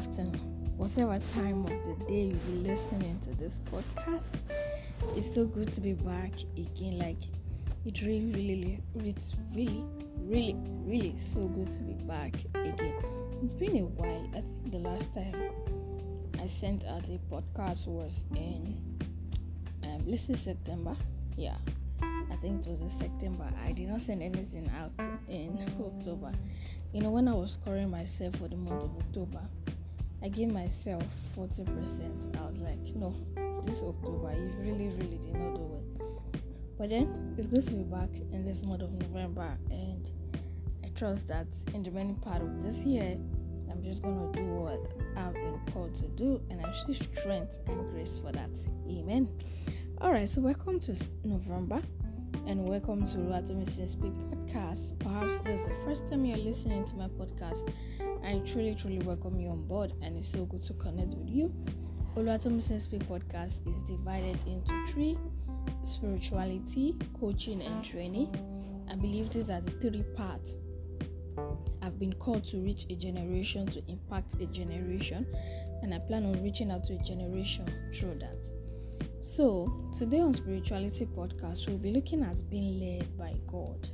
afternoon, whatever time of the day you be listening to this podcast. It's so good to be back again. Like it really, really, it's really, really, really so good to be back again. It's been a while. I think the last time I sent out a podcast was in um, let's say September. Yeah, I think it was in September. I did not send anything out in October. You know, when I was scoring myself for the month of October, I gave myself 40%. I was like, no, this October, you really, really did not do well. But then it's going to be back in this month of November, and I trust that in the remaining part of this year, I'm just gonna do what I've been called to do, and I see strength and grace for that. Amen. All right, so welcome to November and welcome to Oluwatomi Speak podcast. Perhaps this is the first time you're listening to my podcast. I truly, truly welcome you on board, and it's so good to connect with you. Oluwatomi Speak podcast is divided into three spirituality, coaching, and training. I believe these are the three parts I've been called to reach a generation, to impact a generation, and I plan on reaching out to a generation through that. So, today on Spirituality Podcast, we'll be looking at being led by God.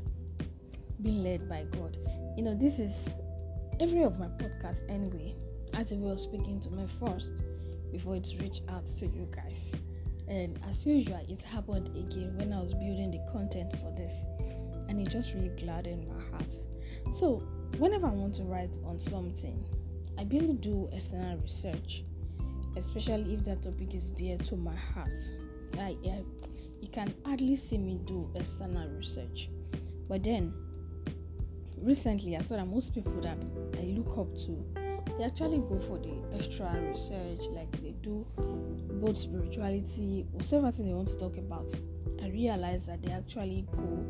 Being led by God. You know, this is every of my podcasts anyway. As if was speaking to me first before it reached out to you guys. And as usual, it happened again when I was building the content for this, and it just really gladdened my heart. So, whenever I want to write on something, I barely do external research especially if that topic is dear to my heart. I, I, you can hardly see me do external research. But then, recently, I saw that most people that I look up to, they actually go for the extra research, like they do both spirituality, whatever thing they want to talk about. I realized that they actually go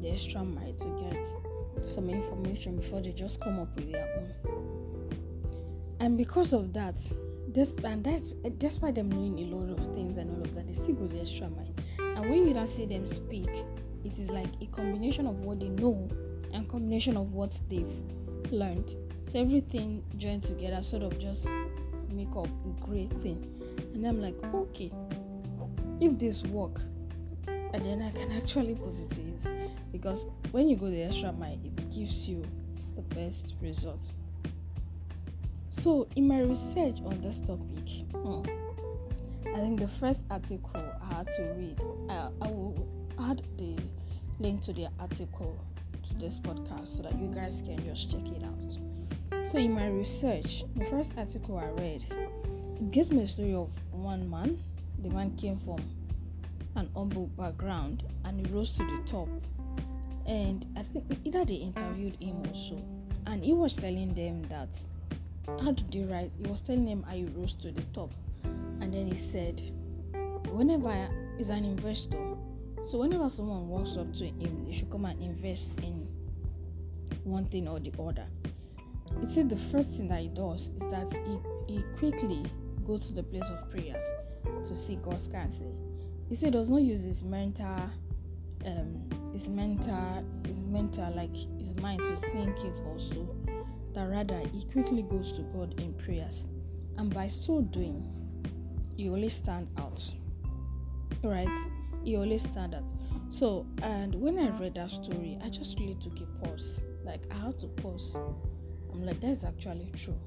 the extra mile to get some information before they just come up with their own. And because of that, and that's despite them knowing a lot of things and all of that, they still go the extra mile. And when you don't see them speak, it is like a combination of what they know and combination of what they've learned. So everything joined together sort of just make up a great thing. And I'm like, okay, if this work, and then I can actually put it to use. Because when you go the extra mile, it gives you the best results. So, in my research on this topic, hmm, I think the first article I had to read, uh, I will add the link to the article to this podcast so that you guys can just check it out. So, in my research, the first article I read, it gives me a story of one man. The man came from an humble background and he rose to the top. And I think either they interviewed him also, and he was telling them that how did he write? He was telling them how he rose to the top. And then he said, whenever he's an investor, so whenever someone walks up to him, they should come and invest in one thing or the other. He said the first thing that he does is that he, he quickly goes to the place of prayers to seek God's counsel. He said does not use his mental um his mental his mental like his mind to think it also that rather he quickly goes to God in prayers, and by so doing, he only stand out. Right? He always stand out. So, and when I read that story, I just really took a pause. Like I had to pause. I'm like, that's actually true.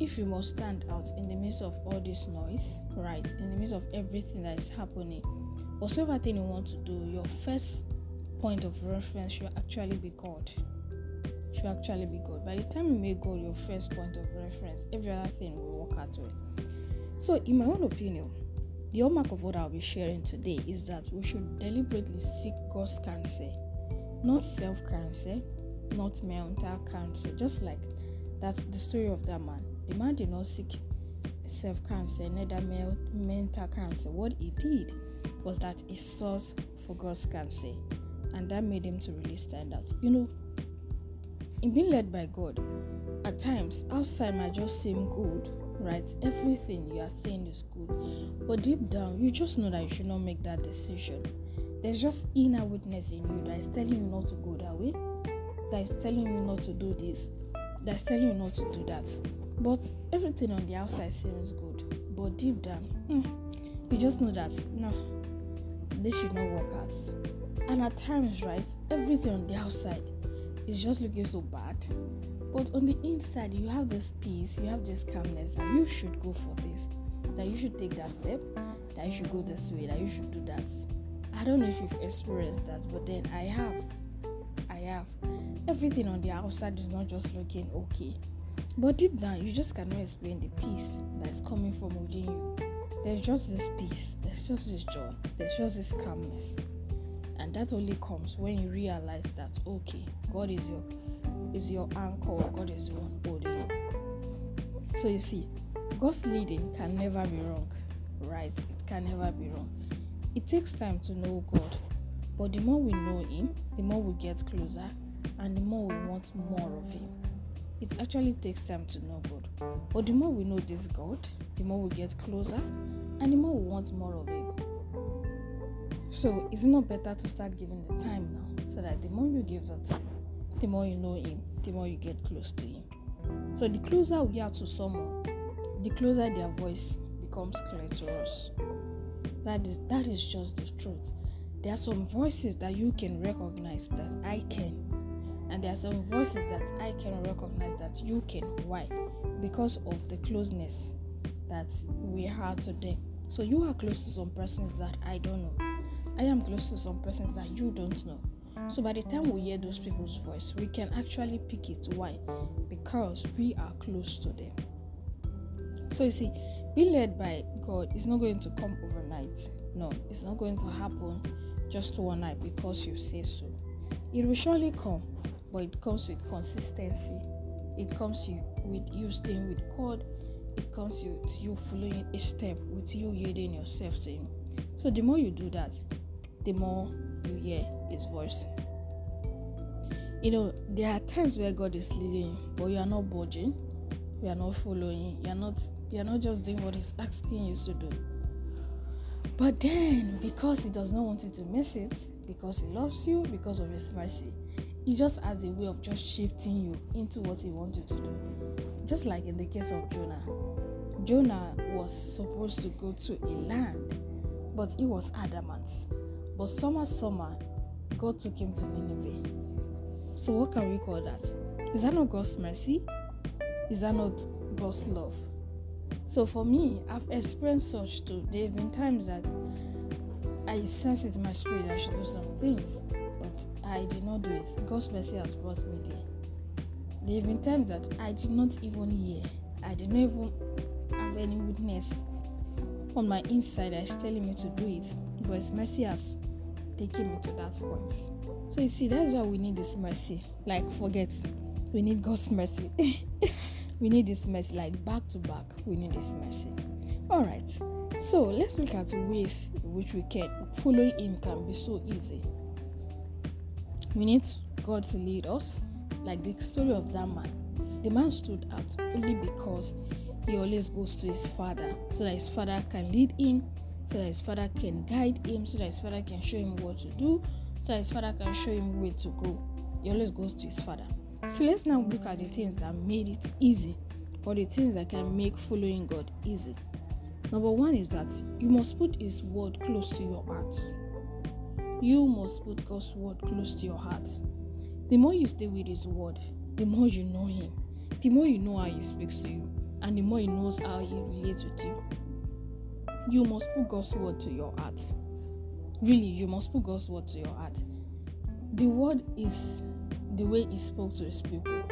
If you must stand out in the midst of all this noise, right? In the midst of everything that is happening, whatever thing you want to do, your first point of reference should actually be God should actually be God. By the time you make God your first point of reference, every other thing will work out well. So, in my own opinion, the hallmark of what I'll be sharing today is that we should deliberately seek God's counsel, not self counsel, not mental counsel. Just like that's the story of that man. The man did not seek self counsel, neither mental counsel. What he did was that he sought for God's counsel, and that made him to really stand out. You know, in being led by God, at times outside might just seem good, right? Everything you are saying is good, but deep down, you just know that you should not make that decision. There's just inner witness in you that is telling you not to go that way, that is telling you not to do this, that is telling you not to do that. But everything on the outside seems good, but deep down, mm, you just know that no, this should not work out. And at times, right, everything on the outside is just looking so bad. But on the inside, you have this peace, you have this calmness that you should go for this, that you should take that step, that you should go this way, that you should do that. I don't know if you've experienced that, but then I have. I have. Everything on the outside is not just looking okay. But deep down, you just cannot explain the peace that is coming from within you. There's just this peace, there's just this joy, there's just this calmness. And that only comes when you realize that okay, God is your is your anchor, God is the one holding. So you see, God's leading can never be wrong, right? It can never be wrong. It takes time to know God, but the more we know Him, the more we get closer, and the more we want more of Him. It actually takes time to know God, but the more we know this God, the more we get closer, and the more we want more of Him. So, is it not better to start giving the time now so that the more you give the time, the more you know Him, the more you get close to Him? So, the closer we are to someone, the closer their voice becomes clear to us. That is that is just the truth. There are some voices that you can recognize that I can, and there are some voices that I can recognize that you can. Why? Because of the closeness that we have today. So you are close to some persons that I don't know. I am close to some persons that you don't know. So by the time we hear those people's voice, we can actually pick it. Why? Because we are close to them. So you see, being led by God is not going to come overnight. No, it's not going to happen just one night because you say so. It will surely come, but it comes with consistency. It comes with you staying with God. It comes with you following each step, with you yielding yourself to Him. So the more you do that, the more you hear His voice. You know, there are times where God is leading you, but you are not budging, you are not following, you are not you are not just doing what He's asking you to do. But then, because He does not want you to miss it, because He loves you, because of His mercy, He just has a way of just shifting you into what He wants you to do. Just like in the case of Jonah. Jonah was supposed to go to a land, but he was adamant. But summer, summer, God took him to Nineveh. So, what can we call that? Is that not God's mercy? Is that not God's love? So, for me, I've experienced such too. There have been times that I sense it in my spirit I should do some things, but I did not do it. God's mercy has brought me there. There have been times that I did not even hear, I did not even have any witness on my inside that is telling me to do it, but His mercy has taken me to that point. So you see, that's why we need this mercy. Like, forget, we need God's mercy. we need this mercy, like back to back. We need this mercy. All right. So let's look at ways in which we can following Him can be so easy. We need God to lead us, like the story of that man. The man stood out only because he always goes to his father so that his father can lead him so that his father can guide him so that his father can show him what to do so that his father can show him where to go. He always goes to his father. So let's now look at the things that made it easy or the things that can make following god easy. Number one is that you must put his word close to your heart. You must put god's word close to your heart. The more you stay with his word the more you know him. The more you know how he speaks to you and the more he knows how he relates with you. You must put God's word to your heart. Really, you must put God's word to your heart. The word is the way he spoke to his people,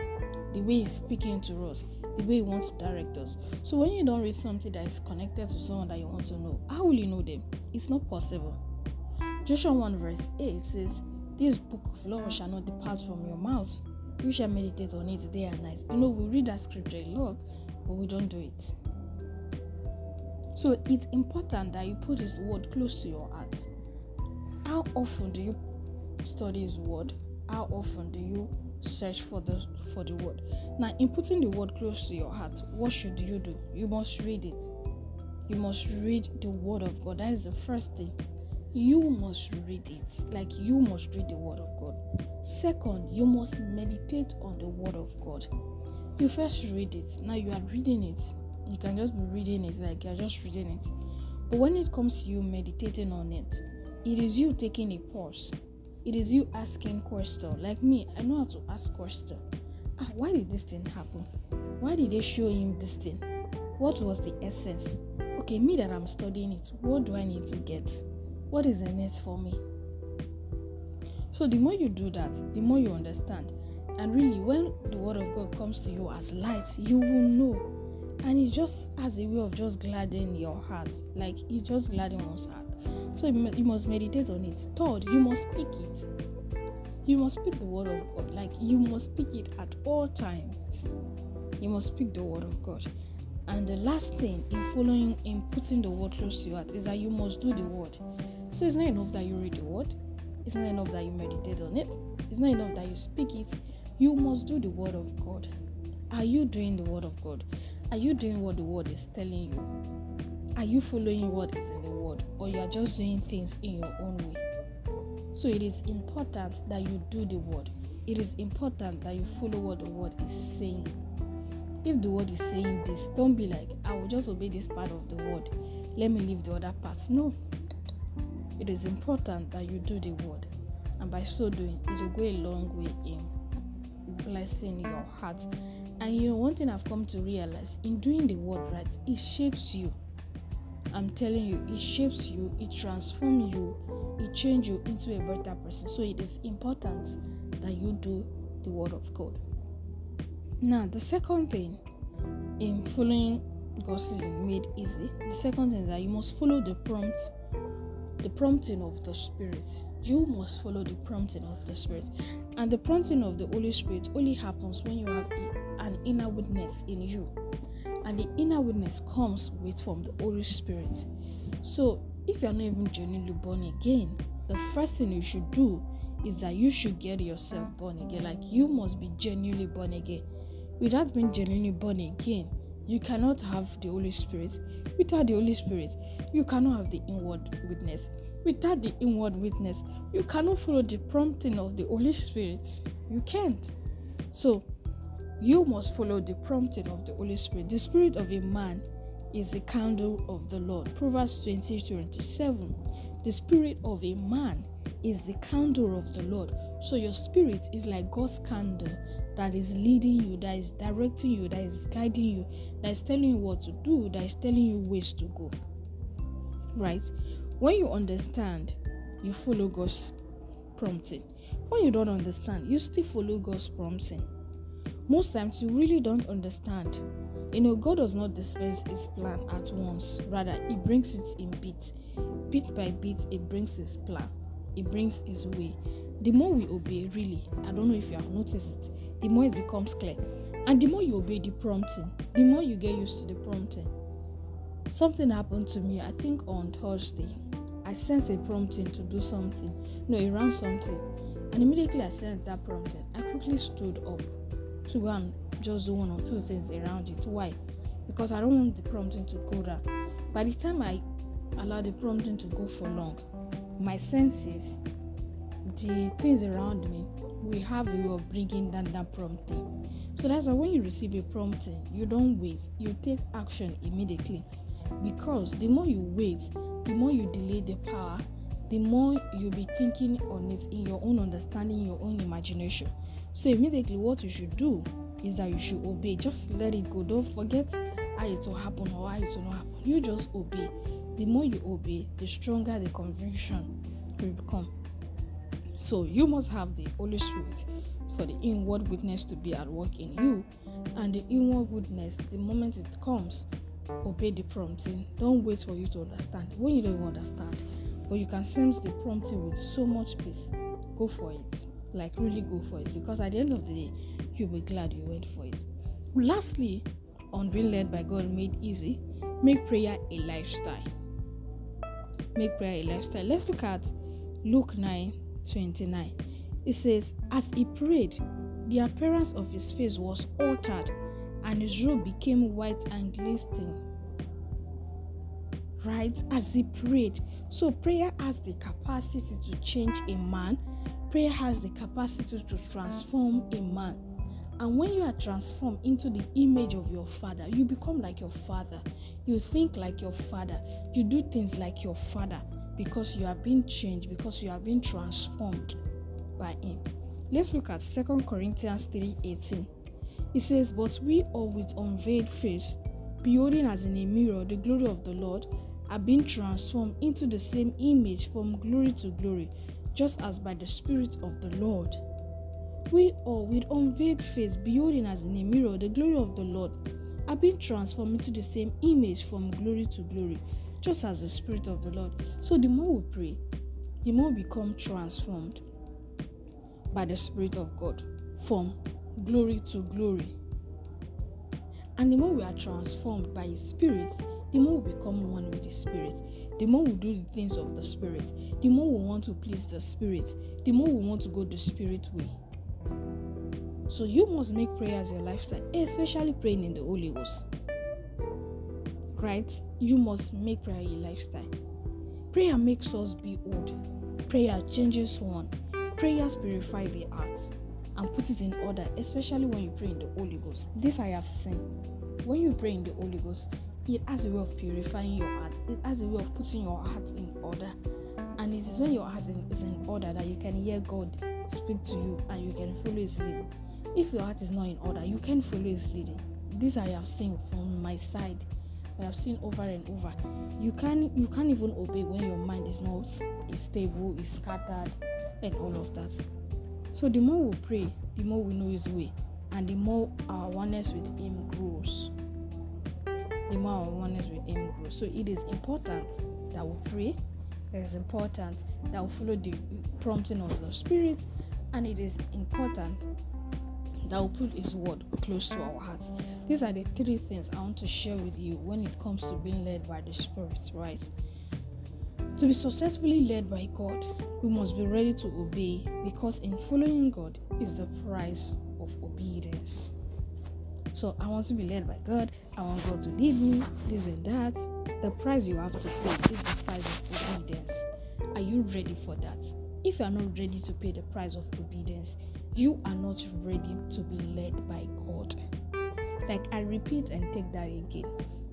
the way he's speaking to us, the way he wants to direct us. So when you don't read something that is connected to someone that you want to know, how will you know them? It's not possible. Joshua 1 verse 8 says, This book of law shall not depart from your mouth. You shall meditate on it day and night. You know, we read that scripture a lot, but we don't do it. So it's important that you put His word close to your heart. How often do you study His word? How often do you search for the for the word? Now, in putting the word close to your heart, what should you do? You must read it. You must read the word of God. That is the first thing. You must read it. Like you must read the word of God. Second, you must meditate on the word of God you first read it. Now you are reading it. You can just be reading it like you're just reading it. But when it comes to you meditating on it, it is you taking a pause. It is you asking question. Like me, I know how to ask question. Ah, why did this thing happen? Why did they show him this thing? What was the essence? Okay, me that I'm studying it, what do I need to get? What is in it for me? So the more you do that, the more you understand. And really, when the word of God comes to you as light, you will know. And it just has a way of just gladdening your heart. Like it just gladdens one's heart. So you must meditate on it. Third, you must speak it. You must speak the word of God. Like you must speak it at all times. You must speak the word of God. And the last thing in following, in putting the word close to your heart, is that you must do the word. So it's not enough that you read the word. It's not enough that you meditate on it. It's not enough that you speak it. You must do the word of God. Are you doing the word of God? Are you doing what the word is telling you? Are you following what is in the word? Or you are just doing things in your own way? So it is important that you do the word. It is important that you follow what the word is saying. If the word is saying this, don't be like, I will just obey this part of the word. Let me leave the other parts. No. It is important that you do the word. And by so doing, it will go a long way in blessing your heart. And you know, one thing I've come to realize in doing the word right, it shapes you. I'm telling you, it shapes you, it transforms you, it changes you into a better person. So it is important that you do the word of God. Now, the second thing in following God's leading made easy, the second thing is that you must follow the prompt, the prompting of the Spirit. You must follow the prompting of the Spirit, and the prompting of the Holy Spirit only happens when you have a, an inner witness in you, and the inner witness comes with from the Holy Spirit. So, if you are not even genuinely born again, the first thing you should do is that you should get yourself born again. Like you must be genuinely born again without being genuinely born again, you cannot have the Holy Spirit. Without the Holy Spirit, you cannot have the inward witness. Without the inward witness, you cannot follow the prompting of the Holy Spirit. You can't. So, you must follow the prompting of the Holy Spirit. The spirit of a man is the candle of the Lord. Proverbs 20 27. The spirit of a man is the candle of the Lord. So, your spirit is like God's candle that is leading you, that is directing you, that is guiding you, that is telling you what to do, that is telling you ways to go. Right? When you understand, you follow God's prompting. When you don't understand, you still follow God's prompting. Most times, you really don't understand. You know, God does not dispense His plan at once, rather, He brings it in bit. Bit by bit, He brings His plan, He brings His way. The more we obey, really, I don't know if you have noticed it, the more it becomes clear. And the more you obey the prompting, the more you get used to the prompting. Something happened to me, I think on Thursday. I sensed a prompting to do something, no, around something. And immediately I sensed that prompting. I quickly stood up to go and just do one or two things around it. Why? Because I don't want the prompting to go down. By the time I allow the prompting to go for long, my senses, the things around me, we have a way of bringing down that prompting. So that's why when you receive a prompting, you don't wait, you take action immediately. Because the more you wait, the more you delay the power, the more you'll be thinking on it in your own understanding, your own imagination. So immediately what you should do is that you should obey. Just let it go. Don't forget how it will happen or how it will not happen. You just obey. The more you obey, the stronger the conviction will become. So you must have the Holy Spirit for the inward witness to be at work in you. And the inward witness, the moment it comes, obey the prompting. Don't wait for you to understand. When you don't understand, but you can sense the prompting with so much peace, go for it. Like, really go for it. Because at the end of the day, you'll be glad you went for it. Lastly, on being led by God made easy, make prayer a lifestyle. Make prayer a lifestyle. Let's look at Luke 9 29. It says, As he prayed, the appearance of his face was altered, and his robe became white and glistening. Right? As he prayed. So, prayer has the capacity to change a man, prayer has the capacity to transform a man. And when you are transformed into the image of your father, you become like your father. You think like your father. You do things like your father because you are being changed, because you are being transformed by him. Let's look at 2 Corinthians 3:18. It says, But we all with unveiled face, beholding as in a mirror the glory of the Lord, are being transformed into the same image from glory to glory, just as by the Spirit of the Lord. We all, with unveiled face, beholding as in a mirror the glory of the Lord, are being transformed into the same image from glory to glory, just as the Spirit of the Lord. So the more we pray, the more we become transformed by the Spirit of God from glory to glory. And the more we are transformed by His Spirit, the more we become one with the Spirit. The more we do the things of the Spirit, the more we want to please the Spirit, the more we want to go the Spirit way. So you must make prayer as your lifestyle, especially praying in the Holy Ghost. Right? You must make prayer your lifestyle. Prayer makes us be old. Prayer changes one. Prayers purify the heart and put it in order, especially when you pray in the Holy Ghost. This I have seen. When you pray in the Holy Ghost, it has a way of purifying your heart, it has a way of putting your heart in order. And it is when your heart is in order that you can hear God speak to you and you can follow His leading. If your heart is not in order, you can follow His leading. This I have seen from my side. I have seen over and over. You can you can't even obey when your mind is not is stable, is scattered, and all of that. So the more we pray, the more we know His way, and the more our oneness with Him grows. The more our oneness with Him grows. So it is important that we pray. It is important that we follow the prompting of the Spirit, and it is important that we put His word close to our hearts. These are the three things I want to share with you when it comes to being led by the Spirit, right? To be successfully led by God, we must be ready to obey because in following God is the price of obedience. So I want to be led by God. I want God to lead me, this and that. The price you have to pay is the price of obedience. Are you ready for that? If you are not ready to pay the price of obedience, you are not ready to be led by God. Like I repeat and take that again.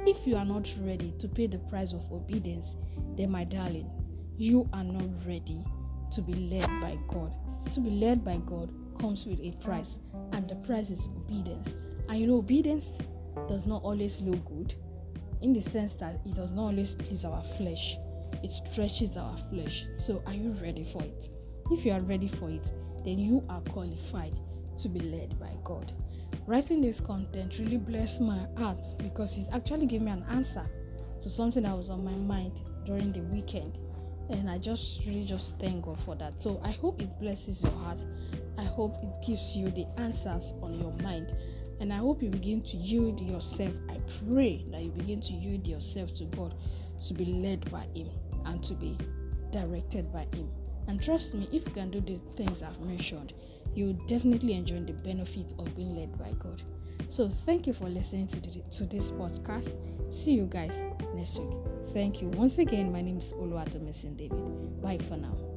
If you are not ready to pay the price of obedience, then my darling, you are not ready to be led by God. To be led by God comes with a price, and the price is obedience. And you know, obedience does not always look good in the sense that it does not always please our flesh, it stretches our flesh. So, are you ready for it? If you are ready for it, then you are qualified to be led by God. Writing this content really blessed my heart because it's actually gave me an answer to something that was on my mind during the weekend. And I just really just thank God for that. So I hope it blesses your heart. I hope it gives you the answers on your mind. And I hope you begin to yield yourself. I pray that you begin to yield yourself to God to be led by Him and to be directed by Him. And trust me, if you can do the things I've mentioned, you'll definitely enjoy the benefit of being led by God. So, thank you for listening to, the, to this podcast. See you guys next week. Thank you. Once again, my name is Oluwatomisin David. Bye for now.